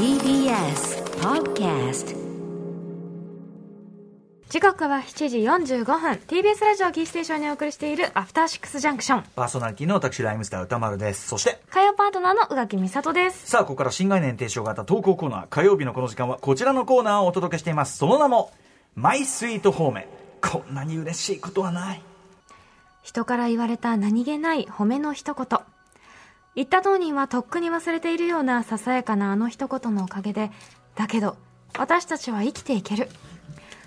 TBS Podcast 時刻は7時45分 TBS ラジオキーステーションにお送りしているアフターシックスジャンクションパーソナリティの私、ライムスター歌丸です。そして、火曜パートナーの宇垣美里ですさあ、ここから新概念提唱型投稿コーナー、火曜日のこの時間はこちらのコーナーをお届けしています。その名も、マイスイートホーム。こんなに嬉しいことはない。人から言われた何気ない褒めの一言言った当人はとっくに忘れているようなささやかなあの一言のおかげでだけど私たちは生きていける。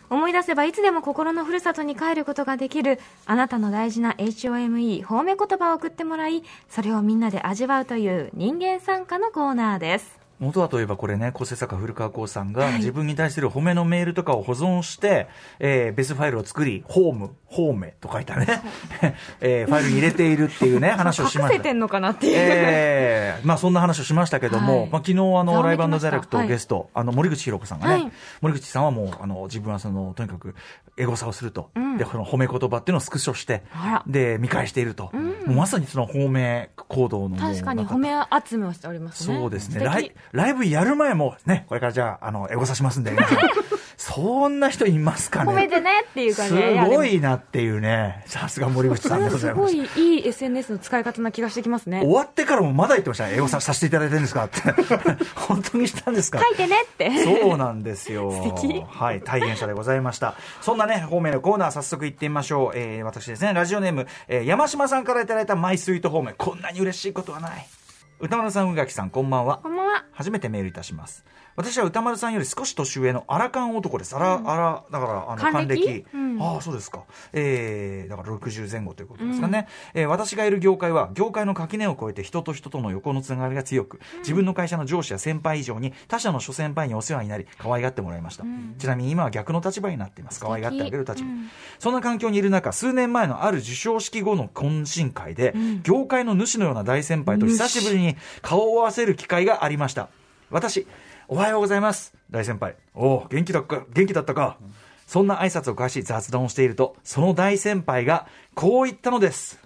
思い出せばいつでも心のふるさとに帰ることができるあなたの大事な HOME 褒め言葉を送ってもらいそれをみんなで味わうという人間参加のコーナーです。元はといえばこれね、構成作家古川光さんがはい。自分に対する褒めのメールとかを保存して、えーベースファイルを作り、ホーム、ホーメと書いたね、えーファイルに入れているっていうね、話をしました。隠せてんのかなっていう、ええまあそんな話をしましたけども、はい。まあ昨日あのライブダイレクトはい。ゲスト、あの森口博子さんがね、はい。森口さんはもうあの自分はそのとにかくエゴサをすると、うん。でこの褒め言葉っていうのをスクショしてで見返していると、もうまさにその褒め行動の確かに褒め集めをしておりますね。そうですね。素敵ライブやる前もねこれからじゃああのエゴサしますんで皆さん そんな人いますかね褒めてねっていう感すじでごいなっていうねさすが森口さんでございますすごいいい SNS の使い方な気がしてきますね終わってからもまだ言ってましたね。英語ささせていただいてるんですかって。本当にしたんですか書いてねってそうなんですよ。素敵はい、体現者でございました。そんなね、方面のコーナー早速行ってみましょう。えー、私ですね、ラジオネーム、えー、山島さんからいただいたマイスイート方面。こんなに嬉しいことはない。歌丸さん、宇垣さん、こんばんは。こんばんは初めてメールいたします。私は歌丸さんより少し年上のアラカン男です。あら、あら、だから、あの、還還暦暦。うんああ、そうですか。えー、だから60前後ということですかね。えー私がいる業界は、業界の垣根を越えて人と人との横のつながりが強く、自分の会社の上司や先輩以上に他社の諸先輩にお世話になり、可愛がってもらいました。ちなみに今は逆の立場になっています。可愛がってあげる立場。そんな環境にいる中、数年前のある授賞式後の懇親会で、業界の主のような大先輩と久しぶりに顔を合わせる機会がありました。私、おはようございます。大先輩。おお、元気だっか、元気だったか。そんな挨拶を交わし雑談をしていると、その大先輩がこう言ったのです。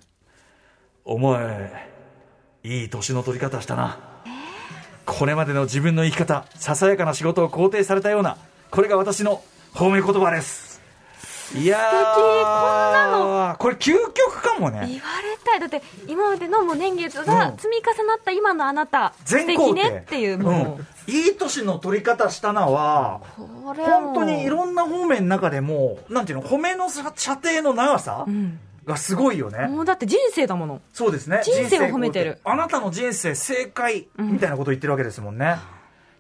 お前、いい年の取り方したな。これまでの自分の生き方、ささやかな仕事を肯定されたような、これが私の褒め言葉です。いやー、こんなこれ究極かもね。言われたい。だって今までのもう年月が積み重なった今のあなた、素敵全肯定ねっていうもう、ん、いい年の取り方したなは、これ本当にいろんな方面の中でも、なんていうの、褒めの射射程の長さん。がすごいよね。もうだって人生だもの。そうですね。人生を褒めてる。あなたの人生正解みたいなことを言ってるわけですもんね。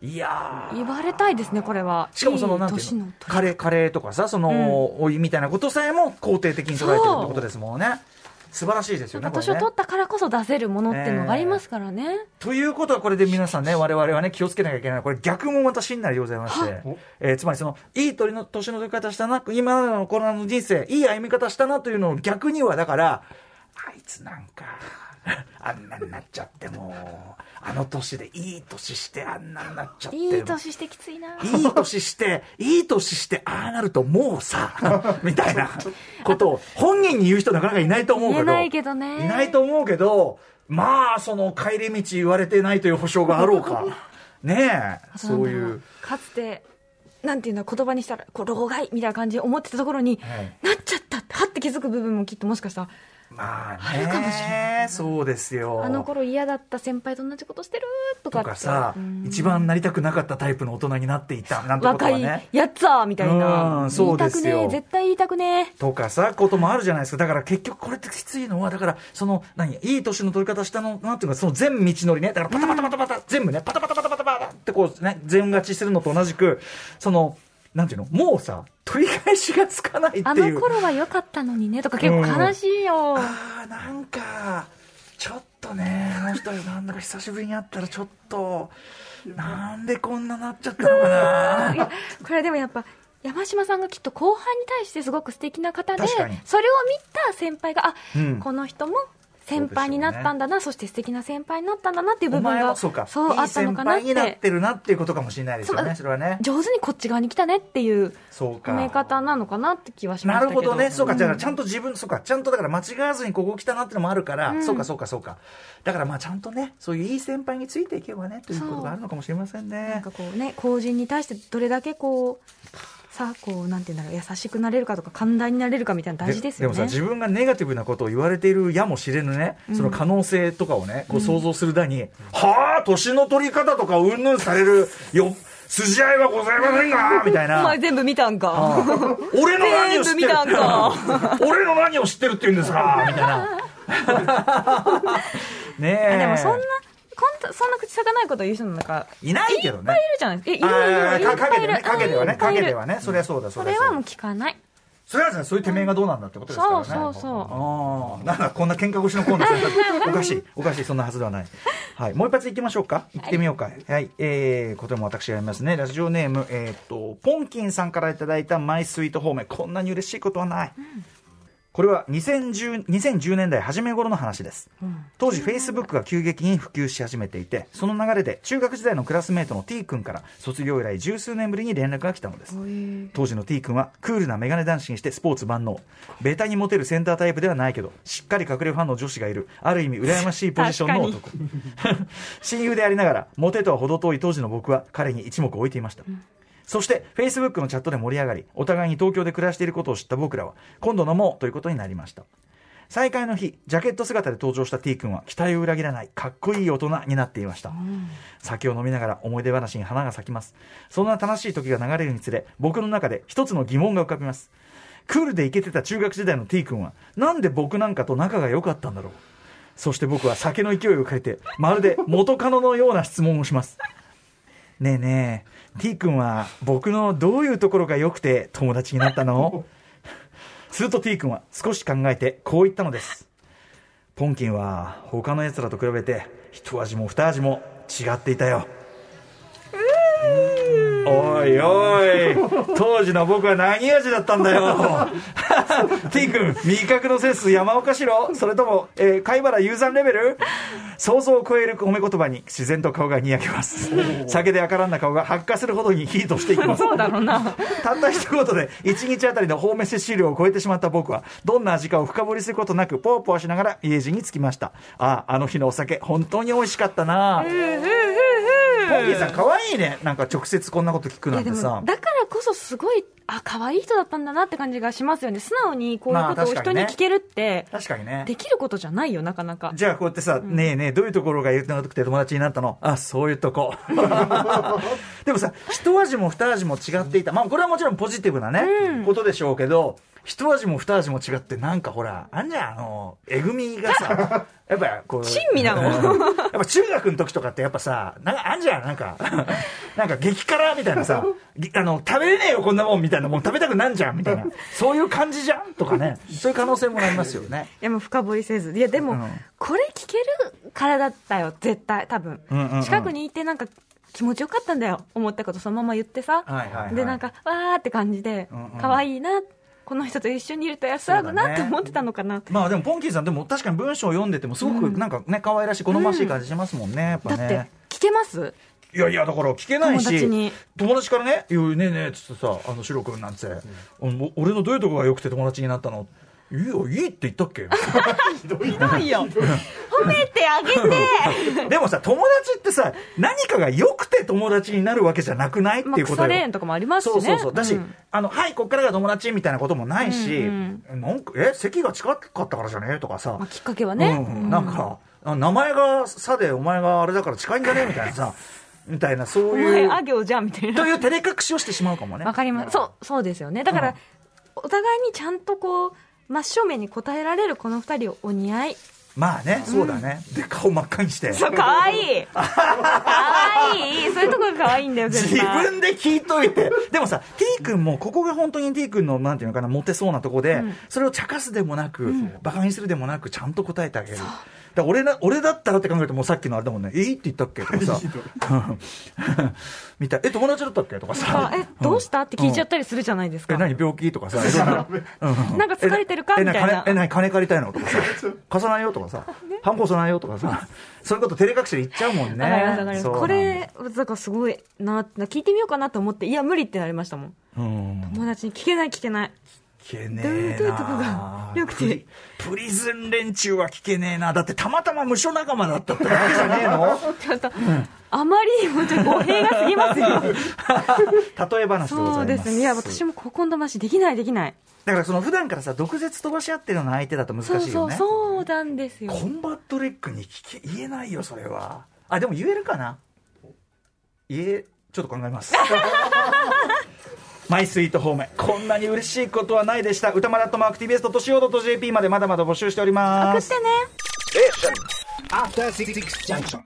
いやー。言われたいですねこれは。しかもその、いなんていうの？カレー、カレーとかさ、その、おいみたいなことさえも肯定的に捉えてるってことですもんね。素晴らしいですよね、年を取ったからこそ出せるものっていうのがありますからね、ということはこれで皆さんね、我々はね、気をつけなきゃいけない。のは、これ逆もまた真なりでございまして、えーつまりその、いい鳥の年の取り方したな、今のコロナの人生、いい歩み方したなというのを逆には、だから、あいつなんか、あんなになっちゃってもう、あの年でいい年してあんなになっちゃっていい年してきついないい年して、いい年して、ああなるともうさ、みたいなことを本人に言う人なかなかいないと思うけど。ないけどねいないと思うけど、まあ、その帰り道言われてないという保証があろうか。ねえ、そういう。かつてなんていうんだ言葉にしたらこう老害みたいな感じで思ってたところに、はいなっちゃったってはって気づく部分もきっともしかしたらまああるかもしれね、そうですよ。あの頃嫌だった先輩と同じことしてるとかってとかさうん、一番なりたくなかったタイプの大人になっていた、なんてこと若はいね。やつぁみたいなうんそうですよ言いたくねえ絶対言いたくねえとかさ、こともあるじゃないですか。だから結局これってきついのは、だから、その、何、いい年の取り方したの、なんていうか、その全道のりね。だからパタパタパタパタ、全部ね、パタパタパタパタパタってこうね、全勝ちするのと同じく、その、なんていうの、もうさ、取り返しがつかないっていう。あの頃は良かったのにねとか結構悲しいよ、ああ、なんか、ちょっとね、あの人なんだか久しぶりに会ったらちょっと、なんでこんななっちゃったのかな。いやこれでもやっぱ山島さんがきっと後輩に対してすごく素敵な方でそれを見た先輩があ、うん。この人も先輩になったんだなそ,、して素敵な先輩になったんだなっていう部お分がそうかそうあいい先ったのかなっ輩になっててるなっていうことかもしれないですよねそれはね。上手にこっち側に来たねっていうそうか。褒め方なのかなって気はしましたけど。なるほどね、そうか、ん。だからちゃんと自分、そうか、ちゃんとだから間違わずにここ来たなってのもあるから、うん。そうか、そうか、そうか。だからまあちゃんとね、そういういい先輩についていけばね、ということがあるのかもしれませんなんねか。こうね後人に対してどれだけこうさこうなんていうんだろう優しくなれるかとか寛大になれるかみたいなの大事ですよね。でもさ、自分がネガティブなことを言われているやもしれぬね、その可能性とかをね、こう想像するだに、はあ、年の取り方とかうんぬんされるよ、筋合いはございませんが、みたいおな。前全部見たんか。ああ。俺の何を知ってる 俺の何を知ってるって言うんですかみたいな。ねえ。あでもそんなこんそんな口さかないこと言う人なんかいないけどねいっぱいいるじゃないですか。いるいるかいっぱいね、いっぱいいる影ではね、そりゃそうだ、それはもう聞かない。それはそういうてめえがどうなんだってことですからね。そうそうそうああ、なんかこんな喧嘩腰のコーナーおかしい、おかしい、そんなはずではない。はい、もう一発いきましょうか。行ってみようか。はい、えー、ことも私がやりますね。ラジオネーム、えーっと、ポンキンさんからいただいたマイスイート方面。こんなに嬉しいことはない。これは2010 2010年代初め頃の話です。当時、フェイスブックが急激に普及し始めていて、その流れで中学時代のクラスメートの T 君から卒業以来十数年ぶりに連絡が来たのです。当時の T 君はクールなメガネ男子にしてスポーツ万能。ベタにモテるセンタータイプではないけどしっかり隠れファンの女子がいる。ある意味羨ましいポジションの男。親友でありながらモテとは程遠い当時の僕は彼に一目置いていました、そして、Facebook のチャットで盛り上がり、お互いに東京で暮らしていることを知った僕らは、今度飲もうということになりました。再会の日、ジャケット姿で登場した T 君は、期待を裏切らない、かっこいい大人になっていました。酒を飲みながら思い出話に花が咲きます。そんな楽しい時が流れるにつれ、僕の中で一つの疑問が浮かびます。クールでイケてた中学時代の T 君は、なんで僕なんかと仲が良かったんだろう。そして僕は酒の勢いを変えて、まるで元カノのような質問をします。ねえねえ、T 君は僕のどういうところが良くて友達になったの？すると T 君は少し考えてこう言ったのです。ポンキンは他の奴らと比べて一味も二味も違っていたよ。おいおい。当時の僕は何味だったんだよ。T 君味覚のセンス山岡しろ。それとも、えー貝原雄山レベル？想像を超える褒め言葉に自然と顔がにやけます。酒で赤らんだ顔が発火するほどにヒートしていきます。そうだろうな。たった一言で1日あたりのホーム摂取量を超えてしまった僕はどんな味かを深掘りすることなくポーポーしながら家路に着きました。あああの日のお酒本当に美味しかったなポンキーさん可愛いね。なんか直接こんなこと聞くなんてさ。だからこそすごいあ可愛い人だったんだなって感じがしますよね。素直にこういうまあことを人に聞けるって確かにね。できることじゃないよなかなか。じゃあこうやってさ、ねえねえ、どういうところが言ってなくて友達になったの？あ、そういうとこ。でもさ、一味も二味も違っていた。まあこれはもちろんポジティブなね、ことでしょうけど、一味も二味も違って、なんかほら、あんじゃん、あの、えぐみがさ、やっぱこう。珍味なの？うん。やっぱ中学の時とかってやっぱさ、なんかあんじゃん、なんか、なんか激辛みたいなさ、ぎあの、食べれねえよ、こんなもんみたいな、もん食べたくなんじゃんみたいな、そういう感じじゃんとかね、そういう可能性もありますよね。いやもう深掘りせず。いやでも、うんこれ聞けるからだったよ絶対多分、うんうんうん。近くにいてなんか気持ちよかったんだよ思ったことそのまま言ってさ、はいはいはい。でなんかわーって感じでうんうん。可愛、いなこの人と一緒にいると安らぐなって思ってたのかな、まあでもポンキーさんでも確かに文章を読んでてもすごくなんかね可愛らしい好ましい感じしますもんね、やっぱだってね聞けます？いやいやだから聞けないし友達に。友達からね「いやねえねえ」っつってさ「あのシロ君」なんて、お俺のどういうとこが良くて友達になったの?」いいよいいって言ったっけ？ひどいよ。褒めてあげて。でもさ友達ってさ何かが良くて友達になるわけじゃなくないってまあいうこととかもありますしね。そうそうそう。だし、うん。あのはいこっからが友達みたいなこともないし、うんなんかえ席が近かったからじゃね？えとかさ、まあ、きっかけはね、うん、なんか、あ名前が「さ」でお前があれだから近いんじゃね？みたいなさ。みたいなそうおいう。前あ行じゃんみたいな。という照れ隠しをしてしまうかもね。わかります。そう、そうですよね。だから、うん。お互いにちゃんとこう、真正面に答えられるこの二人お似合い。まあねそうだね、で顔真っ赤にしてそう、かわいい。かわいい。そういうところがかわいいんだよ、絶自対。分で聞いといてでもさ T 君もここが本当に T 君のなんていうのかなモテそうなとこで、うんそれを茶化すでもなく、バカにするでもなくちゃんと答えてあげるら俺な俺だったらって考えるともうさっきのあれだもんね「いいって言ったっけ?」とかさ。み た。いえ友達だったっけ?」とかさ。あえどうした？って聞いちゃったりするじゃないですか、え何？病気？とかさ。な。うんな。んか疲れてるか？えみたいな。え金え何？金借りたいの？とかさ。貸さないよ？とかさ。ハンコ押さないよ？とかさ。そういうこと照れ隠しで言っちゃうもんね。これだからすごいな聞いてみようかなと思っていや無理ってなりましたもん。友達に聞けない聞けない聞けねえどういうとこながよくて。プリプリズン連中は聞けねえな。だってたまたま無所仲間だったってわけじゃねえの？ちょっと、あまりにもちょっと語弊が過ぎますよ。例え話でございます。そうですね。いや私もここの話できないできない。だからその普段からさ毒舌飛ばし合ってるような相手だと難しいよね。そうそうそうなんですよ。コンバットレックに聞け言えないよそれは。あでも言えるかな？言えちょっと考えます マイスイートホームこんなに嬉しいことはないでした。宇多丸アットマーク TBS.CO.JP までまだまだ募集しております。送ってね。After Six Junction.